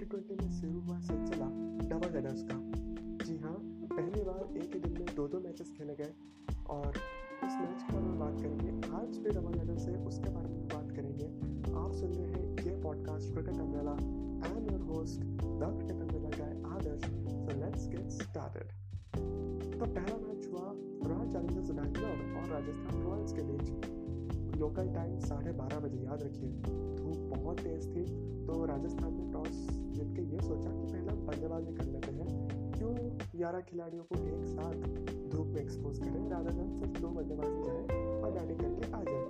2020 में शुरू हुआ सिलसिला डबल हेडर्स का जी हाँ पहली बार एक ही दिन में दो दो मैचेस खेले गए और उस मैच के बारे में बात करेंगे आज भी डबल हेडर्स है उसके बारे में बात करेंगे आप सुन रहे हैं ये podcast cricket umbrella I am your host the cricket umbrella guy Adarsh so let's get started तो पहला मैच हुआ रॉयल चैलेंजर्स बैंगलोर और राजस्थान रॉयल्स के बीच लोकल टाइम साढ़े बारह बजे याद रखिए धूप बहुत तेज़ थी तो राजस्थान ने टॉस जीत के ये सोचा कि पहले बल्लेबाजी कर लेते हैं। क्यों? ग्यारह खिलाड़ियों को एक साथ धूप में एक्सपोज करें राधा देन सिर्फ़ दो बल्लेबाजी जाए और बैटिंग करके आ जाए।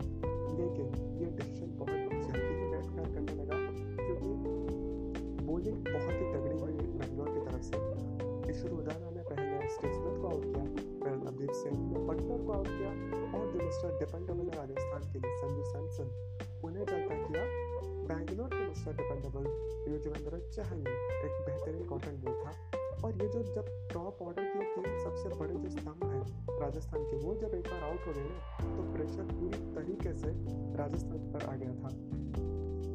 लेकिन ये डिसीज़न बहुत जल्दी ही बैकफायर करने लगा, क्योंकि बॉलिंग बहुत ही तगड़ी हुई बेंगलोर की तरफ़ से। ईश्वर उदाना ने पहले स्मिथ को आउट किया, फिर नवदीप सिंह ने पटनर को आउट किया और जो मिस्टर डिपेंडेबल राजस्थान के लिए संजू सैमसन, उन्हें चलता किया। बैंगलोर के मिस्टर डिपेंडेबल युजवेंद्र चहल एक बेहतरीन कॉटन बॉल था। और ये जो जब टॉप ऑर्डर की तीन सबसे बड़े जो स्तंभ हैं, राजस्थान के, वो जब एक बार आउट हो गए ना तो प्रेशर पूरी तरीके से राजस्थान पर आ गया था।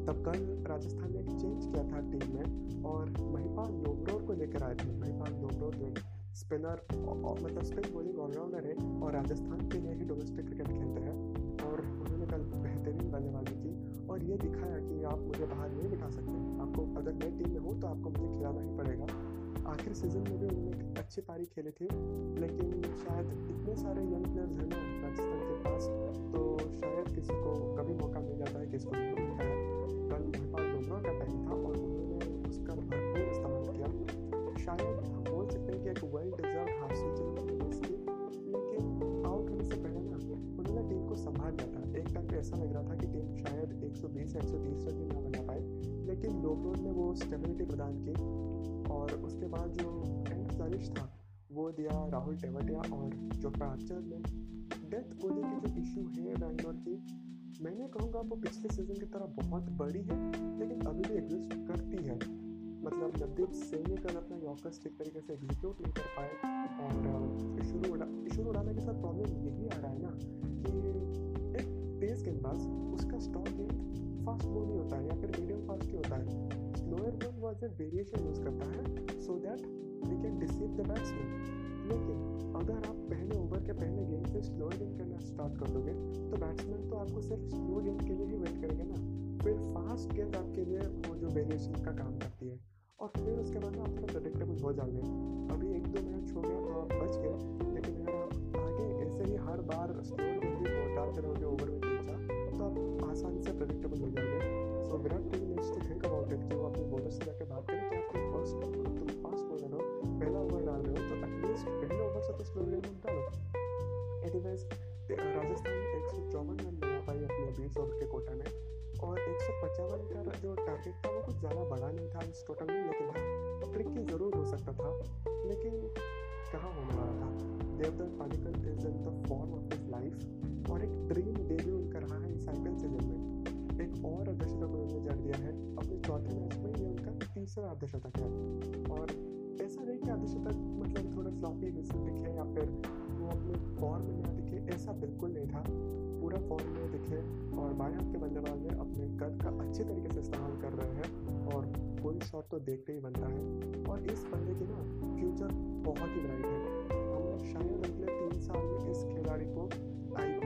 तब कल राजस्थान ने एक चेंज किया था टीम में, और महिपाल लोमरोर को लेकर आए थे। महिपाल लोमरोर जो स्पिनर मतलब स्पिन बॉलिंग ऑलराउंडर है, और राजस्थान के लिए ही डोमेस्टिक क्रिकेट खेलते हैं, और उन्होंने कल बेहतरीन बल्लेबाजी की, और ये दिखाया कि आप मुझे बाहर नहीं बिठा सकते। आपको अगर मैं टीम में हूँ तो आपको मुझे खिलाना ही पड़ेगा। आखिर सीज़न में भी उन्होंने अच्छी पारी खेले थे, लेकिन शायद इतने सारे यंग प्लेयर्स हैं ना राजस्थान के पास तो शायद किसी को कभी मौका मिल जाता है किसी को नहीं मिलता है कल महिपाल डोमरा का टाइम था और उन्होंने उसका भरपूर इस्तेमाल किया। शायद बोल सकते हैं कि एक वेल डिजर्व हाफ़ इसकी, लेकिन आउट होने से पहले ना उन्होंने टीम को संभाल लिया था। एक टाइम पे ऐसा लग रहा था कि टीम शायद 120 या 130 रन लेकिन लोगों ने वो स्टेबिलिटी प्रदान की और उसके बाद जो एंड फ्लरिश था, वो दिया राहुल टेवटिया और जो आर्चर ने डेथ की जो इशू है बैंगलोर की, मैंने कहूँगा वो पिछले सीज़न की तरह बहुत बड़ी है, लेकिन अभी भी एग्जिस्ट करती है। मतलब नवदीप कल अपना यॉकर्स ठीक तरीके से एग्जीक्यूट नहीं कर पाए और इशू उड़ा के साथ प्रॉब्लम यही आ रहा है ना कि एक तेज गेंदबाज, उसका स्टॉक गेंद फास्ट बॉल नहीं होता है या फिर मीडियम फास्ट ही होता है। Slower was a variation use करता है so that we can deceive the batsman लेकिन अगर आप पहले ओवर के पहले गेंद से स्लो गेंद करना स्टार्ट कर दोगे तो बैट्समैन तो आपको सिर्फ़ स्लो गेंद के लिए ही वेट करेंगे ना। फिर फास्ट गेंद आपके लिए वो जो वेरिएशन का काम करती है। और फिर उसके बाद आप थोड़ा प्रोडिक्टेबल हो जाओगे। अभी एक दो मैच हो गया तो आप बच गए लेकिन आप आगे ऐसे ही हर बार स्लो भी डालते रहोगे ओवर में। आप आसानी से प्रडिक्टेबल हो जाएँगे। सो विराट कोहली ने टू थिंक अबाउट इट कि वो अपने बॉलर से और ऐसा नहीं कि अर्धशतक मतलब थोड़ा फ्लॉपी दिखे या फिर वो अपने फॉर्म में दिखे, ऐसा बिल्कुल नहीं था। पूरा फॉर्म में दिखे और बाएँ हाथ के बल्लेबाज ने अपने कद का अच्छे तरीके से इस्तेमाल कर रहे हैं और कोई शॉट तो देखते ही बनता है। और इस बंदे की ना फ्यूचर बहुत ही ब्राइट है। हम शायद अगले तीन साल में इस खिलाड़ी को आई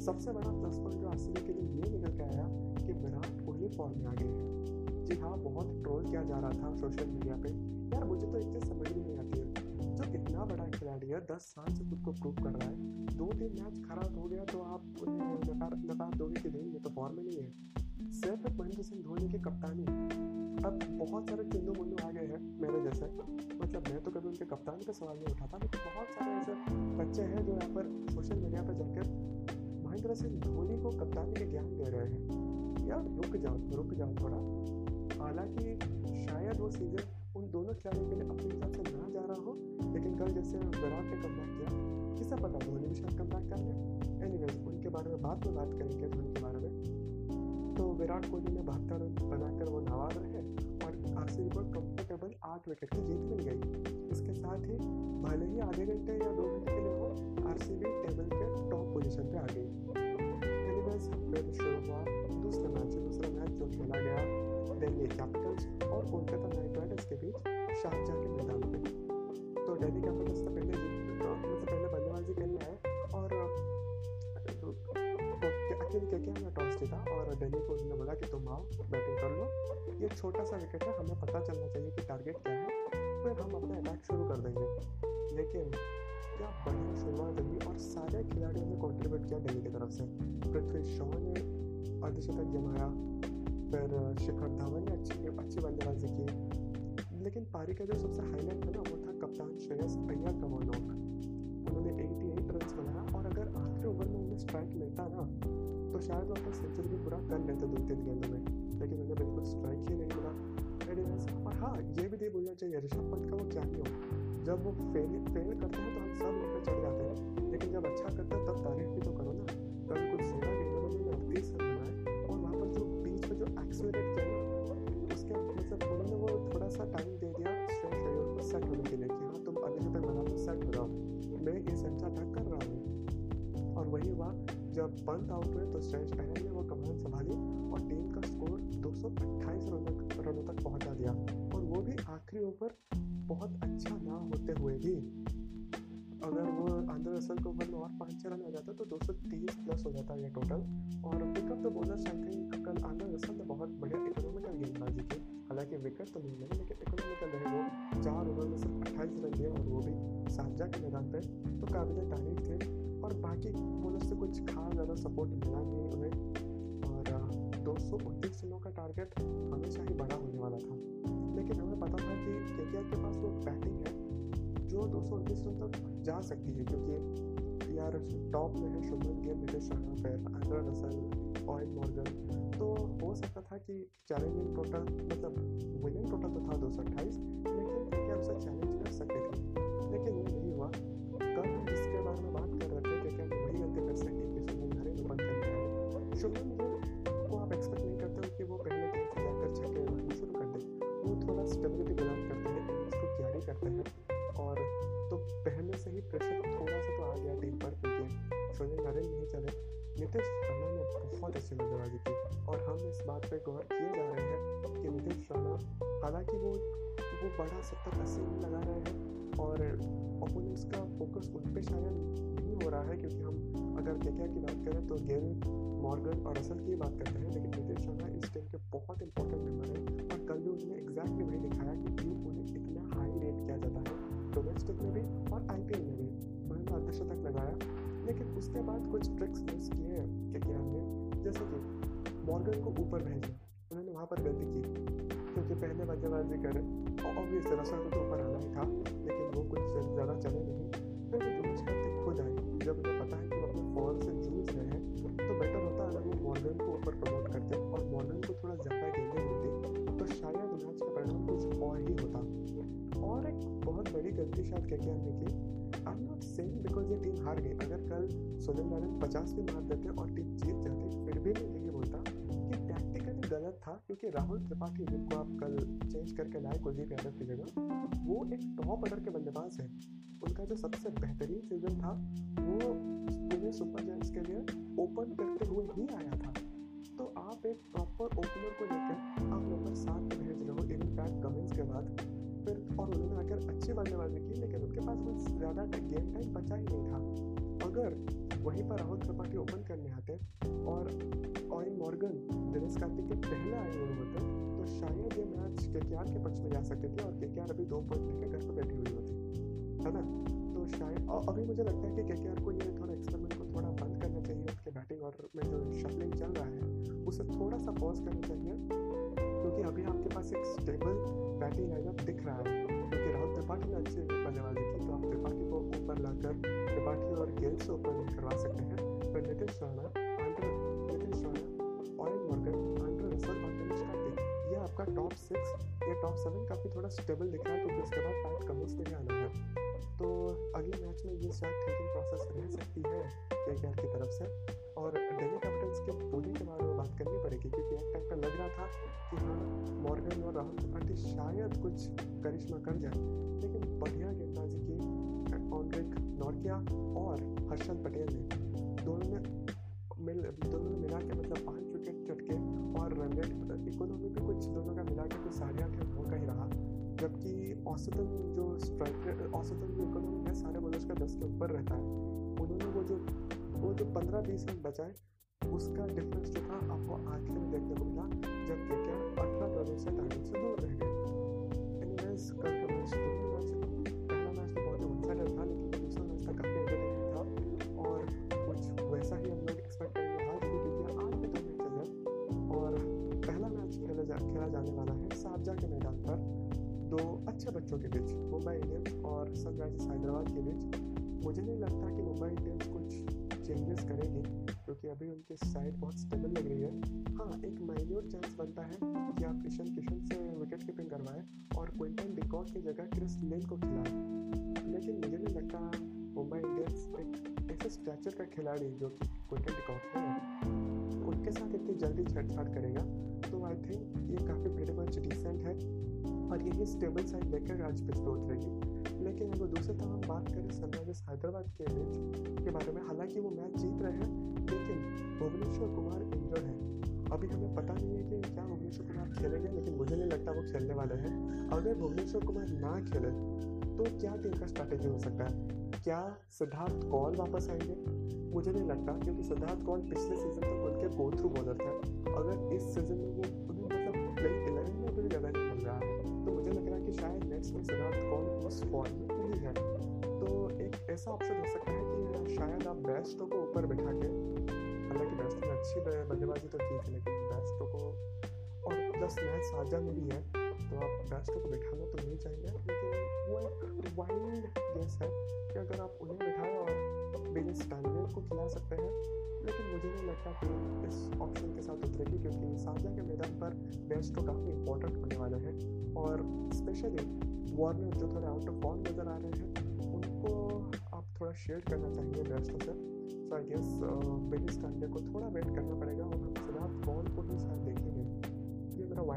सबसे बड़ा प्लस पॉइंट जो आर के लिए ये निकल के आया कि विराट कोहली फॉर्म में आ गए हैं। जी हाँ बहुत ट्रोल किया जा रहा था सोशल मीडिया पे। यार, मुझे तो एक चीज़ समझ में नहीं आती है। जो इतना बड़ा खिलाड़ी है, दस साल से खुद को प्रूव कर रहा है। दो तीन मैच खराब हो गया तो आप नकार दोगे कि नहीं, ये तो फॉर्म में नहीं है। सिर्फ़ महेंद्र सिंह धोनी की कप्तानी। अब बहुत सारे चिन्नू मुन्नू आ गए हैं मेरे जैसे। मतलब मैं तो कभी उनके कप्तान का सवाल नहीं उठाता, लेकिन बहुत सारे ऐसे बच्चे हैं जो यहाँ पर सोशल मीडिया पर जाकर महेंद्र सिंह धोनी को कप्तानी के ज्ञान दे रहे हैं। यार, रुक जाओ रुक जाओ थोड़ा। हालाँकि शायद वो सीज़न उन दोनों खिलाड़ियों के लिए अपने हिसाब से ना जा रहा हो, लेकिन कल जैसे विराट ने कम किया किसे पता धोनी भी शायद कम कर ले? एनी उनके बारे में बाद में बात करेंगे धोनी के बारे में। तो विराट कोहली ने बहत्तर बनाकर वो नवाज़ रहे और सी को कंफर्टेबल आठ विकेट की जीत मिल गई। इसके साथ ही भले ही आधे घंटे या दो घंटे के लिए हो आर टेबल के टॉप पोजीशन पे आ गई। मैच फिर शुरू हुआ, दूसरे मैच दूसरा मैच जो खेला गया, दिल्ली कैपिटल्स और कोलकाता नाइट राइडर्स के बीच शारजा के मैदान छोटा सा विकेट है, हमें पता चलना चाहिए कि टारगेट क्या है, फिर हम अपना अटैक शुरू कर देंगे। लेकिन क्या बढ़िया शुरुआत रही और सारे खिलाड़ियों ने कॉन्ट्रीब्यूट किया दिल्ली की तरफ़ से? पृथ्वी शॉ ने अर्धशतक जमाया, फिर शिखर धवन ने अच्छी अच्छी बल्लेबाजी की। लेकिन पारी का जो सबसे हाईलाइट था ना वो था कप्तान श्रेयस अय्यर का वो नॉक उन्होंने 88 रन बनाया और अगर आखिरी ओवर में उन्हें स्ट्राइक मिलता ना तो शायद वो अपना सेंचुरी भी पूरा कर लेते दो तीन गेंदों में। लेकिन उन्हें बिल्कुल स्ट्राइक ही नहीं मिला और हाँ ये भी नहीं बोलना चाहिए ऋषभ पंत का वो क्या नहीं हो जब वो फेल फेल करते हैं तो हम सब ऊपर चढ़ जाते हैं। लेकिन जब अच्छा करते हैं, तब तारीफ़ भी तो करो ना। कल कुछ सोलह गेंदों में उन्होंने अड़तीस रन बनाए और वहाँ पर जो बीच में जो एक्सलरेट किया उसके मतलब उन्होंने वो थोड़ा सा टाइम दे दिया श्रेयस अय्यर को सेट होने के लिए कि हाँ तुम अभी तक बना लो सेट हो जाओ मैं इस अच्छा अटैक कर रहा हूँ। और वही हुआ, जब पंत आउट हुए तो श्रेयस अय्यर प्लस हो जाता है ये टोटल और pickup the bonus I think कल आंध्र रसल ने बहुत बढ़िया इकोनॉमिकल गेंदबाजी की। हालाँकि विकेट तो नहीं लगे लेकिन इकोनॉमिकल रहे वो चार ओवर में सिर्फ़ अट्ठाईस रन दिए और वो भी साझा के मैदान पर तो काबिल तारीफ़ थे। और बाकी बोनस से कुछ खास ज़्यादा सपोर्ट मिला नहीं उन्हें। और दो सौ उनतीस रनों का टारगेट हमेशा ही बड़ा होने वाला था। लेकिन हमें पता था कि के के पास वो बैटिंग है, जो दो सौ उनतीस रन तक जा सकती है, क्योंकि यार टॉप में है शुभमन गिल नितेश शर्मा फिर आंड्रा रसल ऑयल मॉर्गन तो हो सकता था कि चैलेंजिंग टोटल मतलब विनिंग टोटल तो था दो सौ अट्ठाईस बहुत अच्छी बल्लेबाजी की और हम इस बात पर गौर किए जा रहे हैं कि नीतीश राणा हालाँकि वो वो बड़ा सत्तर अस्सी रन लगा रहे हैं और ओपोनेंट्स का फोकस उन पर शायद नहीं हो रहा है, क्योंकि हम अगर क्या की बात करें तो गेल मॉर्गन और असल की बात करते हैं, लेकिन नीतीश राणा इस टीम के बहुत इंपॉर्टेंट मेंबर हैं और कल भी उन्होंने एग्जैक्टली वही दिखाया कि क्यों उन्हें इतना हाई रेट किया जाता है डोमेस्टिक में भी और आई में भी। उन्होंने अर्धशतक लगाया। लेकिन उसके बाद कुछ ट्रिक्स यूज़ किए के के ने जैसे कि मॉर्गन को ऊपर भेजा। उन्होंने वहाँ पर गलती की, क्योंकि पहले बल्लेबाजी करें, और ऑब्वियस रसल को तो ऊपर आना ही था, लेकिन वो कुछ ज़्यादा चले नहीं। फिर वो दूसरी गलती खुद आई जब उन्हें पता है कि वो अपने फॉल से जूझ रहे हैं तो बेटर होता अगर वो मॉर्गन को ऊपर प्रमोट करते और मॉर्गन को थोड़ा ज़्यादा गेंदें मिलती शायद मैच का परिणाम कुछ और ही होता। और एक बहुत बड़ी गलती शायद क्या ने की? सेइंग बिकॉज़ ये टीम हार गई। अगर कल सोलन नारायण पचास भी मार देते और टीम जीत जाती, फिर भी मैं यही बोलता कि टैक्टिकली गलत था, क्योंकि राहुल त्रिपाठी जिनको आप कल चेंज करके लाए कुलदीप यादव की जगह, वो एक टॉप ऑर्डर के बल्लेबाज है। उनका जो सबसे बेहतरीन सीज़न था, वो पुणे सुपर जायंट्स के लिए ओपन करते हुए ही आया था। तो आप एक प्रॉपर ओपनर को लेकर आप नंबर सात पे भेज रहे हो इवन पैट कमिंस के बाद। फिर और उन्होंने आकर अच्छी बल्लेबाजी की, लेकिन उनके पास कुछ ज़्यादा गेम टाइम बचा ही नहीं था। अगर वहीं पर राहुल त्रिपाठी ओपन करने आते और ऑयन मॉर्गन, दिनेश कार्तिक के पहले आए हुए होते तो शायद ये मैच के के पक्ष में जा सकते थे और के अभी दो पॉइंट लेकर घर पर बैठी हुई होती, है ना? तो शायद और अभी मुझे लगता है कि के को ये थोड़ा एक्सपेरिमेंट को थोड़ा बंद करना चाहिए उसके बैटिंग और में जो शफलिंग चल रहा है, उसे थोड़ा सा पॉज करना चाहिए। क्योंकि अभी आपके पास एक स्टेबल बैटिंग लाइनअप दिख रहा है। क्योंकि राहुल, त्रिपाठी ने अच्छी बल्लेबाजी की तो आप त्रिपाठी को ऊपर लाकर त्रिपाठी और गेल से ऊपर करवा सकते हैं। और दिनेश कार्तिक ये आपका टॉप सिक्स या टॉप सेवन काफ़ी थोड़ा स्टेबल दिख रहा है क्योंकि उसके बाद पैट कमिंस ने भी आना है। शायद कुछ करिश्मा कर जाए। लेकिन बढ़िया गेंदबाजी की ऑनरिक नॉर्किया और हर्षल पटेल ने। दोनों ने मिल, दोनों ने मिला के मतलब पाँच विकेट चटके और रन रेट, इकोनॉमी भी कुछ दोनों का मिला के कुछ साढ़े आठ नौ का ही रहा। जबकि औसतन जो स्ट्राइक, औसतन जो इकोनॉमी है सारे बॉलर्स का दस के ऊपर रहता है, उन्होंने वो जो वो जो पंद्रह बीस रन बचाए, उसका डिफरेंस जो था, आपको आखिर में देखने को मिला, जब के क्या अठारह रनों से टारगेट से दूर रह गए कल का मैच दोनों मैच पहला मैच तो बहुत साइडेड था लेकिन दूसरा मैच था काफ़ी एंटरटेनिंग था और कुछ वैसा ही हम लोग एक्सपेक्ट करेंगे आज भी क्योंकि आज भी दो मैचेज है और पहला मैच खेला जा खेला जाने वाला है शारजा के मैदान पर। दो अच्छे बच्चों के बीच, मुंबई इंडियंस और सनराइजर्स हैदराबाद के बीच, मुझे नहीं लगता कि मुंबई इंडियंस कुछ चेंजेस करेगी। क्योंकि अभी उनकी साइड बहुत स्टेबल लग रही है। हाँ एक माइन्यूट चांस बनता है कि आप ईशन किशन से विकेट कीपिंग करवाएँ और क्विंटन डिकॉक की जगह क्रिस लेन को खिलाएँ। लेकिन मुझे नहीं लगता मुंबई इंडियंस एक ऐसे स्ट्रक्चर का खिलाड़ी जो कि क्विंटन डिकॉक है, उनके साथ इतनी जल्दी छेड़छाड़ करेगा। तो आई थिंक ये काफ़ी प्रेटी मच डिसेंट है और यही स्टेबल साइड लेकर आज पिच पे उतरेगी लेकिन अगर दूसरी तरफ़ बात करें सनराइजर्स हैदराबाद के मैच के बारे में, हालाँकि वो मैच जीत रहे हैं भुवनेश्वर कुमार इंजर्ड है। अभी हमें पता नहीं है कि क्या भुवनेश्वर कुमार खेलेंगे लेकिन मुझे नहीं लगता वो खेलने वाले हैं। अगर भुवनेश्वर कुमार ना खेले तो क्या टीम का स्ट्रैटेजी हो सकता है? क्या सिद्धार्थ कौल वापस आएँगे? मुझे नहीं लगता, क्योंकि सिद्धार्थ कौल पिछले सीज़न तक तो उनके गो थ्रू बॉलर थे। अगर इस सीज़न में वो उन्हें मतलब प्ले इलेवन में भी जगह नहीं मिल रहा है तो मुझे लग रहा है कि शायद नेक्स्ट में सिद्धार्थ कौल उस फॉर्म में नहीं है। तो एक ऐसा ऑप्शन हो सकता है कि शायद आप बेस्टो को ऊपर बैठा के बल्लेबाजी तो की थी लेकिन बेस्टो को और प्लस मैच साझा में भी है तो आप बेस्टो को बैठाना तो नहीं चाहिए लेकिन वो एक वाइल्ड गेस है कि अगर आप उन्हें बैठाएँ और बिल स्टैंडर्ड को खिला सकते हैं। लेकिन मुझे नहीं लगता कि इस ऑप्शन के साथ उतरेगी, क्योंकि साझा के मैदान पर बेस्ट बेस्टो काफ़ी इंपॉर्टेंट होने वाला है। और स्पेशली वार्नर जो थोड़े आउट ऑफ़ फॉर्म नज़र आ रहे हैं, उनको आप थोड़ा शेयर करना चाहिए बेस्टों से। सो आई गेस बेली स्टैंडे को थोड़ा वेट करना पड़ेगा।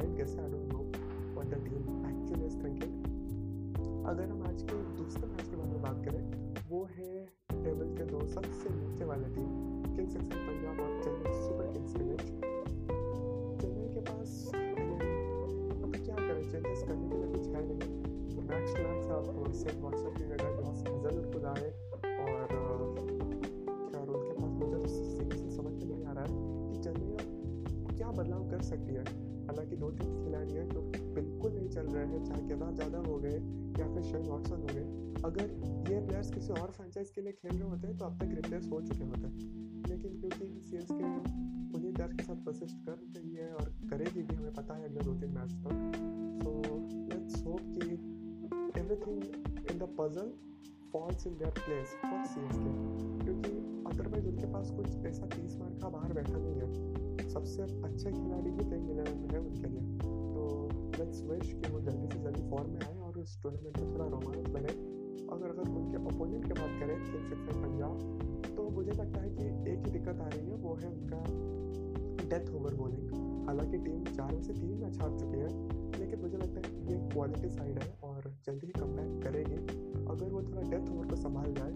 गेस है I don't know what the team actually is thinking अगर हम आज के दूसरे मैच के बारे में बात करें, वो है टेबल के दो सबसे नीचे वाले टीम किंग्स इलेवन पंजाब और चेन्नई सुपर किंग्स के बीच। चेन्नई के पास अब क्या करें चेंजेस करने के लिए कुछ है नहीं। मैक्स मैक्स आप सेट व्हाट्सएप की जगह जो हजल खुद आए और क्या रोल के पास मुझे सही से समझ में नहीं आ रहा है कि चेन्नई क्या बदलाव कर सकती है। हालाँकि दो तीन खिलाड़ी हैं जो बिल्कुल नहीं चल रहे हैं, चाहे केदार जादव हो गए या फिर शेन वॉटसन हो गए। अगर ये प्लेयर्स किसी और फ्रेंचाइज के लिए खेल रहे होते हैं तो अब तक रिप्लेस हो चुके होते हैं। लेकिन क्योंकि सी एस के उन्हीं प्लेयर्स के साथ परसिस्ट कर रही है और करेगी भी, हमें पता है अगले दो तीन मैच तक। सो लेट्स होप कि everything in the puzzle falls in their place for CSK क्योंकि अदरवाइज़ उनके पास कुछ ऐसा तीस मार का बाहर बैठा नहीं है। सबसे अच्छे खिलाड़ी ही प्लेइंग इलेवन है उनके लिए। तो लेट्स विश कि वो जल्दी से जल्दी फॉर्म में आए और उस टूर्नामेंट में थोड़ा रोमांच बने। अगर अगर उनके ओपोनेंट की बात करें किंग्स इलेवन पंजाब तो मुझे लगता है कि एक ही दिक्कत आ रही है, वो है उनका डेथ ओवर बॉलिंग हालाँकि टीम चार में से तीन मैच हार चुकी है, लेकिन मुझे लगता है ये क्वालिटी साइड है और जल्दी ही कम करेगी। अगर वो थोड़ा डेथ ओवर को संभाल जाए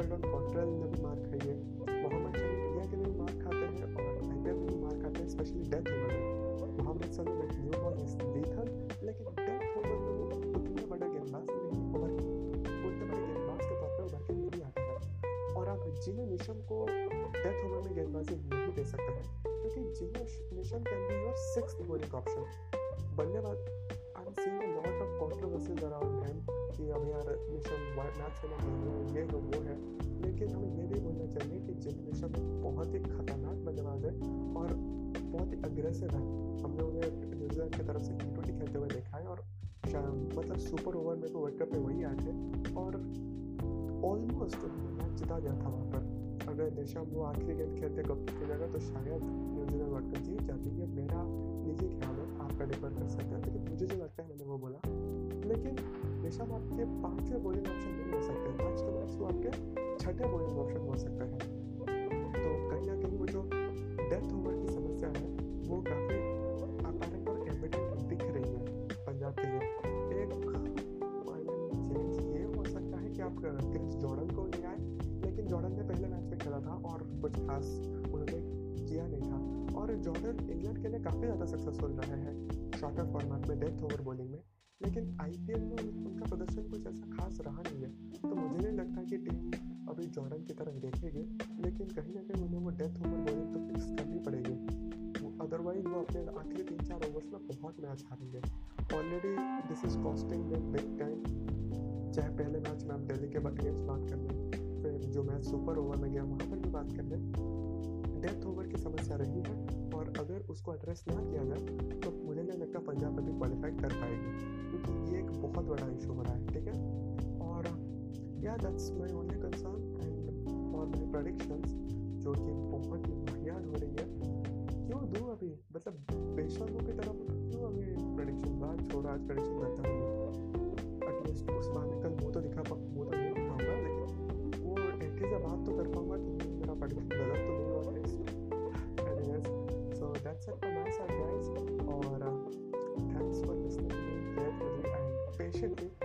में शर्डन कॉन्ट्रेल ने भी मार खाई है मोहम्मद शमी इंडिया के भी मार खाते हैं और आई में भी मार खाते हैं स्पेशली डेथ ओवर में मोहम्मद शमी में न्यू बॉल इज़ लीथल लेकिन डेथ ओवर में वो उतने बड़े गेंदबाज नहीं उभर उतने बड़े गेंदबाज के तौर पर उभर के नहीं आते हैं। और आप जिने निशम को डेथ ओवर में गेंदबाजी नहीं दे सकते हैं, क्योंकि Jimmy Neesham can be your six bowling option बल्लेबाज खेलना नहीं है ये है वो है। लेकिन हमें ये भी बोलना चाहिए कि निशम बहुत ही खतरनाक बल्लेबाज है और बहुत ही अग्रेसिव है। हमने उन्हें न्यूजीलैंड की तरफ़ से टी ट्वेंटी खेलते हुए देखा है और मतलब सुपर ओवर में तो वर्ल्ड कप में वही आए थे और ऑलमोस्ट उन्होंने मैच जिता गया था वहाँ पर। अगर निशम वो आखिरी गेंद खेलते कप की जगह तो शायद न्यूजीलैंड वर्ल्ड कप जीत जाती है। मेरा निजी ख्याल आपका डिफर कर सकते हैं। लेकिन मुझे जो लगता है, मैंने वो बोला, लेकिन वो आपके पाँचवें बॉलिंग ऑप्शन नहीं हो सकते मैच के मैच वो आपके छठे बॉलिंग ऑप्शन हो सकते हैं। तो कहीं ना कहीं वो जो डेथ ओवर की समस्या है, वो काफ़ी अपारंट और एविडेंट दिख रही है पंजाब के लिए। एक चेंज ये हो सकता है कि आप क्रिस जॉर्डन को ले आए। लेकिन जॉर्डन ने पहले मैच में खेला था और कुछ खास जॉर्डन इंग्लैंड के लिए काफ़ी ज़्यादा सक्सेसफुल रहे हैं। शॉर्टर फॉर्मेट में डेथ ओवर बॉलिंग में। लेकिन आईपीएल में उनका प्रदर्शन कुछ ऐसा खास रहा नहीं है। तो मुझे नहीं लगता कि टीम अभी जॉर्डन की तरफ़ देखेगी। लेकिन कहीं ना कहीं उन्हें वो डेथ ओवर बॉलिंग तो फिक्स करनी पड़ेगी। अदरवाइज़ वो अपने आखिरी तीन चार ओवर्स में बहुत match हारेंगे। Already this is costing them big time चाहे पहले मैच में हम दिल्ली के अगेंस्ट बात कर लें, फिर जो मैच सुपर ओवर में गया, वहाँ पर भी बात कर लें। डेथ ओवर की समस्या रही है और अगर उसको एड्रेस ना किया जाए तो मुझे नहीं लगता पंजाब अभी क्वालिफाई कर पाएगी, क्योंकि ये एक बहुत बड़ा इशू हो रहा है, ठीक है? और या that's my only concern and और माय प्रेडिक्शंस जो कि बहुत ही बढ़िया हो रही है। क्यों दूँ अभी? मतलब बेशर्मों की तरफ़ क्यों अभी प्रेडिक्शन बात छोड़, आज प्रेडिक्शन करता हूँ। should be.